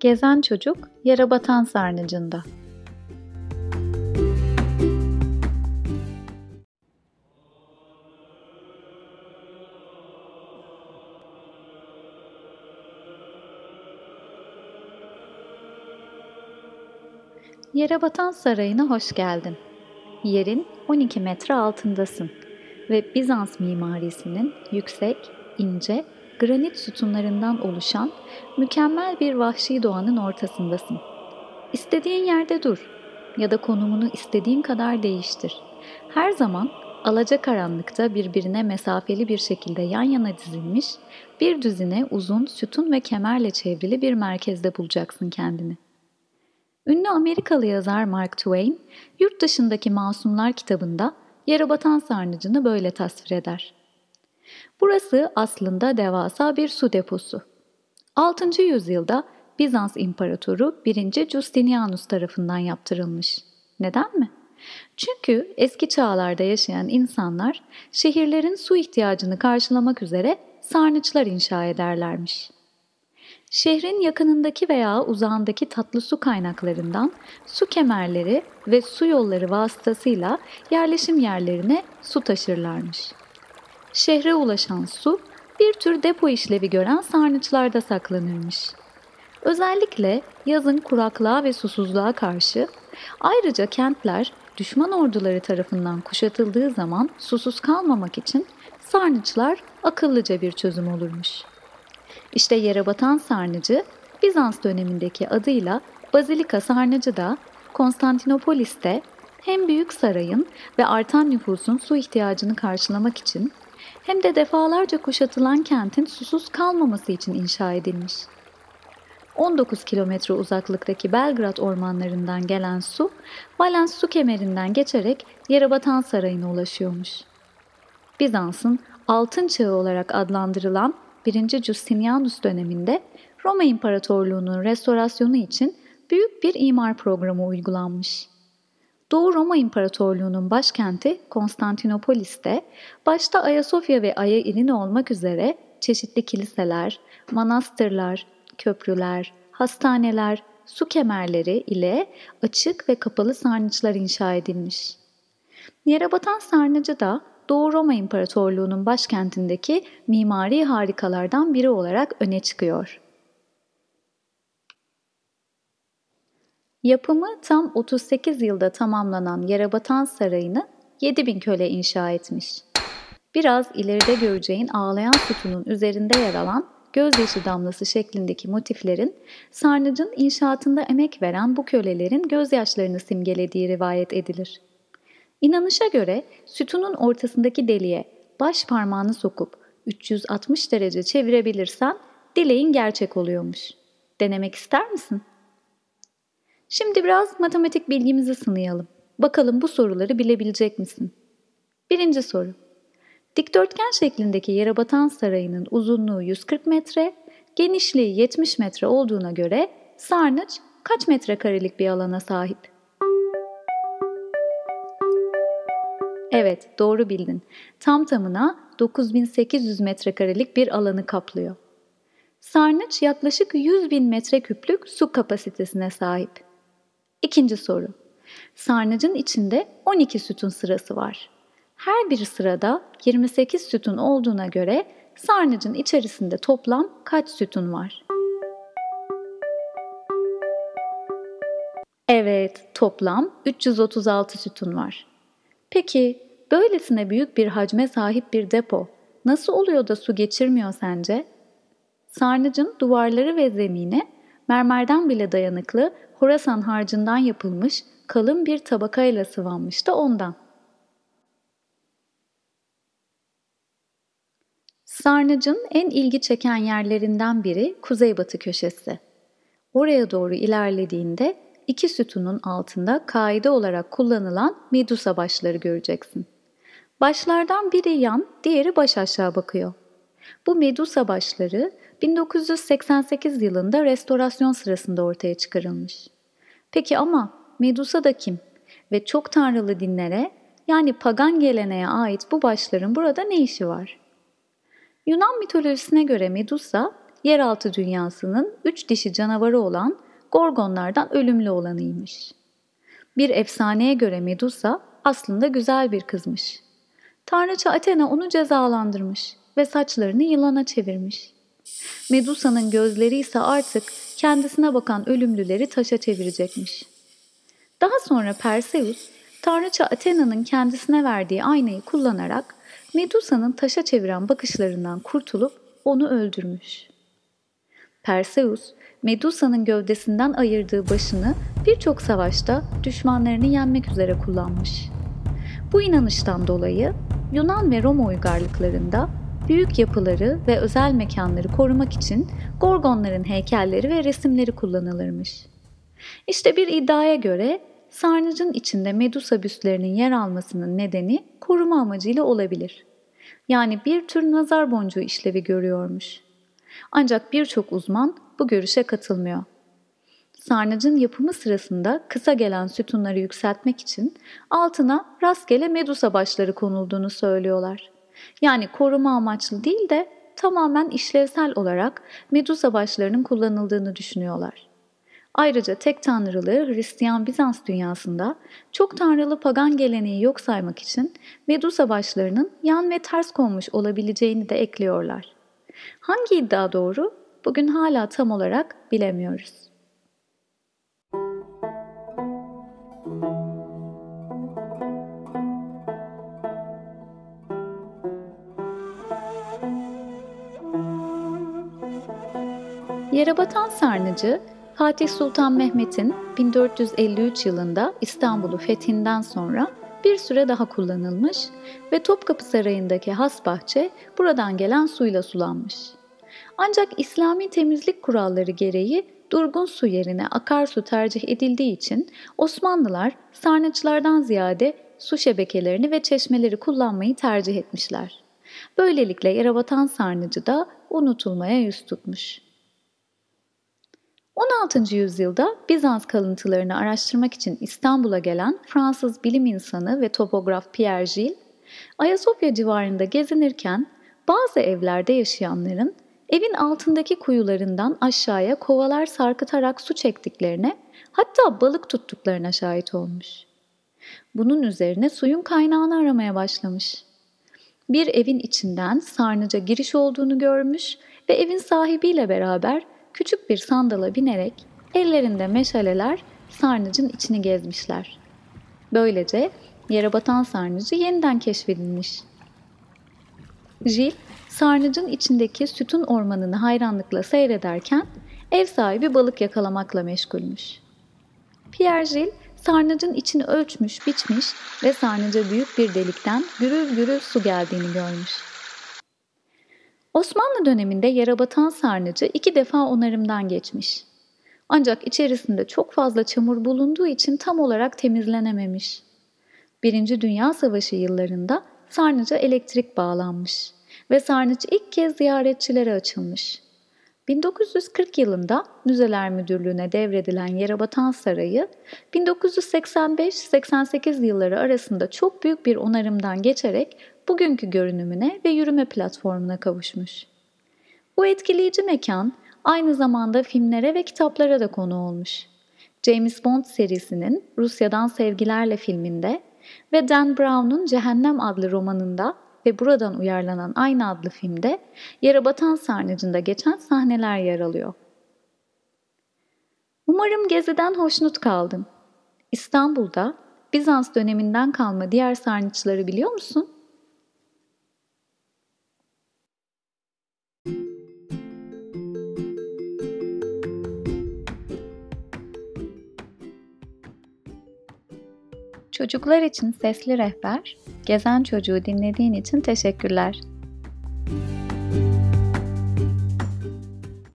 Gezen çocuk yara batan sarnıcında. Yere batan sarayına hoş geldin. Yerin 12 metre altındasın ve Bizans mimarisinin yüksek, ince, granit sütunlarından oluşan mükemmel bir vahşi doğanın ortasındasın. İstediğin yerde dur ya da konumunu istediğin kadar değiştir. Her zaman alaca karanlıkta birbirine mesafeli bir şekilde yan yana dizilmiş bir düzine uzun sütun ve kemerle çevrili bir merkezde bulacaksın kendini. Ünlü Amerikalı yazar Mark Twain, Yurt Dışındaki Masumlar kitabında yere batan sarnıcını böyle tasvir eder. Burası aslında devasa bir su deposu. 6. yüzyılda Bizans İmparatoru 1. Justinianus tarafından yaptırılmış. Neden mi? Çünkü eski çağlarda yaşayan insanlar şehirlerin su ihtiyacını karşılamak üzere sarnıçlar inşa ederlermiş. Şehrin yakınındaki veya uzağındaki tatlı su kaynaklarından su kemerleri ve su yolları vasıtasıyla yerleşim yerlerine su taşırlarmış. Şehre ulaşan su bir tür depo işlevi gören sarnıçlarda saklanırmış. Özellikle yazın kuraklığa ve susuzluğa karşı ayrıca kentler düşman orduları tarafından kuşatıldığı zaman susuz kalmamak için sarnıçlar akıllıca bir çözüm olurmuş. İşte yere batan sarnıcı Bizans dönemindeki adıyla Bazilika Sarnıcı da Konstantinopolis'te hem büyük sarayın ve artan nüfusun su ihtiyacını karşılamak için hem de defalarca kuşatılan kentin susuz kalmaması için inşa edilmiş. 19 kilometre uzaklıktaki Belgrad ormanlarından gelen su, Valens su kemerinden geçerek Yerebatan Sarayı'na ulaşıyormuş. Bizans'ın altın çağı olarak adlandırılan 1. Justinianus döneminde Roma İmparatorluğu'nun restorasyonu için büyük bir imar programı uygulanmış. Doğu Roma İmparatorluğu'nun başkenti Konstantinopolis'te başta Ayasofya ve Aya İrina olmak üzere çeşitli kiliseler, manastırlar, köprüler, hastaneler, su kemerleri ile açık ve kapalı sarnıçlar inşa edilmiş. Yere batan sarnıcı da Doğu Roma İmparatorluğu'nun başkentindeki mimari harikalardan biri olarak öne çıkıyor. Yapımı tam 38 yılda tamamlanan Yerebatan Sarayı'nı 7000 köle inşa etmiş. Biraz ileride göreceğin ağlayan sütunun üzerinde yer alan gözyaşı damlası şeklindeki motiflerin sarnıcın inşaatında emek veren bu kölelerin gözyaşlarını simgelediği rivayet edilir. İnanışa göre sütunun ortasındaki deliğe baş parmağını sokup 360 derece çevirebilirsen dileğin gerçek oluyormuş. Denemek ister misin? Şimdi biraz matematik bilgimizi sınayalım. Bakalım bu soruları bilebilecek misin? Birinci soru. Dikdörtgen şeklindeki yere batan sarayının uzunluğu 140 metre, genişliği 70 metre olduğuna göre sarnıç kaç metrekarelik bir alana sahip? Evet, doğru bildin. Tam tamına 9800 metrekarelik bir alanı kaplıyor. Sarnıç yaklaşık 100 bin metreküplük su kapasitesine sahip. İkinci soru. Sarnıcın içinde 12 sütun sırası var. Her bir sırada 28 sütun olduğuna göre sarnıcın içerisinde toplam kaç sütun var? Evet, toplam 336 sütun var. Peki, böylesine büyük bir hacme sahip bir depo nasıl oluyor da su geçirmiyor sence? Sarnıcın duvarları ve zemini mermerden bile dayanıklı Horasan harcından yapılmış kalın bir tabakayla sıvanmış da ondan. Sarnıcın en ilgi çeken yerlerinden biri kuzeybatı köşesi. Oraya doğru ilerlediğinde iki sütunun altında kaide olarak kullanılan medusa başları göreceksin. Başlardan biri yan, diğeri baş aşağı bakıyor. Bu medusa başları 1988 yılında restorasyon sırasında ortaya çıkarılmış. Peki ama Medusa da kim? Ve çok tanrılı dinlere yani pagan geleneğe ait bu başların burada ne işi var? Yunan mitolojisine göre Medusa yeraltı dünyasının üç dişi canavarı olan Gorgonlardan ölümlü olanıymış. Bir efsaneye göre Medusa aslında güzel bir kızmış. Tanrıça Athena onu cezalandırmış ve saçlarını yılana çevirmiş. Medusa'nın gözleri ise artık kendisine bakan ölümlüleri taşa çevirecekmiş. Daha sonra Perseus, Tanrıça Athena'nın kendisine verdiği aynayı kullanarak Medusa'nın taşa çeviren bakışlarından kurtulup onu öldürmüş. Perseus, Medusa'nın gövdesinden ayırdığı başını birçok savaşta düşmanlarını yenmek üzere kullanmış. Bu inanıştan dolayı Yunan ve Roma uygarlıklarında büyük yapıları ve özel mekanları korumak için gorgonların heykelleri ve resimleri kullanılırmış. İşte bir iddiaya göre sarnıcın içinde Medusa büstlerinin yer almasının nedeni koruma amacıyla olabilir. Yani bir tür nazar boncuğu işlevi görüyormuş. Ancak birçok uzman bu görüşe katılmıyor. Sarnıcın yapımı sırasında kısa gelen sütunları yükseltmek için altına rastgele medusa başları konulduğunu söylüyorlar. Yani koruma amaçlı değil de tamamen işlevsel olarak medusa başlarının kullanıldığını düşünüyorlar. Ayrıca tek tanrılığı Hristiyan Bizans dünyasında çok tanrılı pagan geleneği yok saymak için Medusa başlarının yan ve ters konmuş olabileceğini de ekliyorlar. Hangi iddia doğru? Bugün hala tam olarak bilemiyoruz. Yere batan sarnıcı Fatih Sultan Mehmet'in 1453 yılında İstanbul'u fethinden sonra bir süre daha kullanılmış ve Topkapı Sarayı'ndaki has bahçe buradan gelen suyla sulanmış. Ancak İslami temizlik kuralları gereği durgun su yerine akarsu tercih edildiği için Osmanlılar sarnıçlardan ziyade su şebekelerini ve çeşmeleri kullanmayı tercih etmişler. Böylelikle yere batan sarnıcı da unutulmaya yüz tutmuş. 16. yüzyılda Bizans kalıntılarını araştırmak için İstanbul'a gelen Fransız bilim insanı ve topograf Pierre Gilles, Ayasofya civarında gezinirken bazı evlerde yaşayanların evin altındaki kuyularından aşağıya kovalar sarkıtarak su çektiklerine, hatta balık tuttuklarına şahit olmuş. Bunun üzerine suyun kaynağını aramaya başlamış. Bir evin içinden sarnıca giriş olduğunu görmüş ve evin sahibiyle beraber küçük bir sandala binerek ellerinde meşaleler sarnıcın içini gezmişler. Böylece yere batan sarnıcı yeniden keşfedilmiş. Jill, sarnıcın içindeki sütun ormanını hayranlıkla seyrederken ev sahibi balık yakalamakla meşgulmüş. Pierre Jill, sarnıcın içini ölçmüş, biçmiş ve sarnıca büyük bir delikten gürül gürül su geldiğini görmüş. Osmanlı döneminde yere batan sarnıcı iki defa onarımdan geçmiş. Ancak içerisinde çok fazla çamur bulunduğu için tam olarak temizlenememiş. Birinci Dünya Savaşı yıllarında sarnıca elektrik bağlanmış ve sarnıç ilk kez ziyaretçilere açılmış. 1940 yılında Müzeler Müdürlüğü'ne devredilen Yerebatan Sarayı, 1985-88 yılları arasında çok büyük bir onarımdan geçerek bugünkü görünümüne ve yürüme platformuna kavuşmuş. Bu etkileyici mekan aynı zamanda filmlere ve kitaplara da konu olmuş. James Bond serisinin Rusya'dan Sevgilerle filminde ve Dan Brown'un Cehennem adlı romanında ve buradan uyarlanan aynı adlı filmde yere batan sarnıcında geçen sahneler yer alıyor. Umarım geziden hoşnut kaldın. İstanbul'da Bizans döneminden kalma diğer sarnıçları biliyor musun? Çocuklar için Sesli Rehber, Gezen Çocuğu dinlediğin için teşekkürler.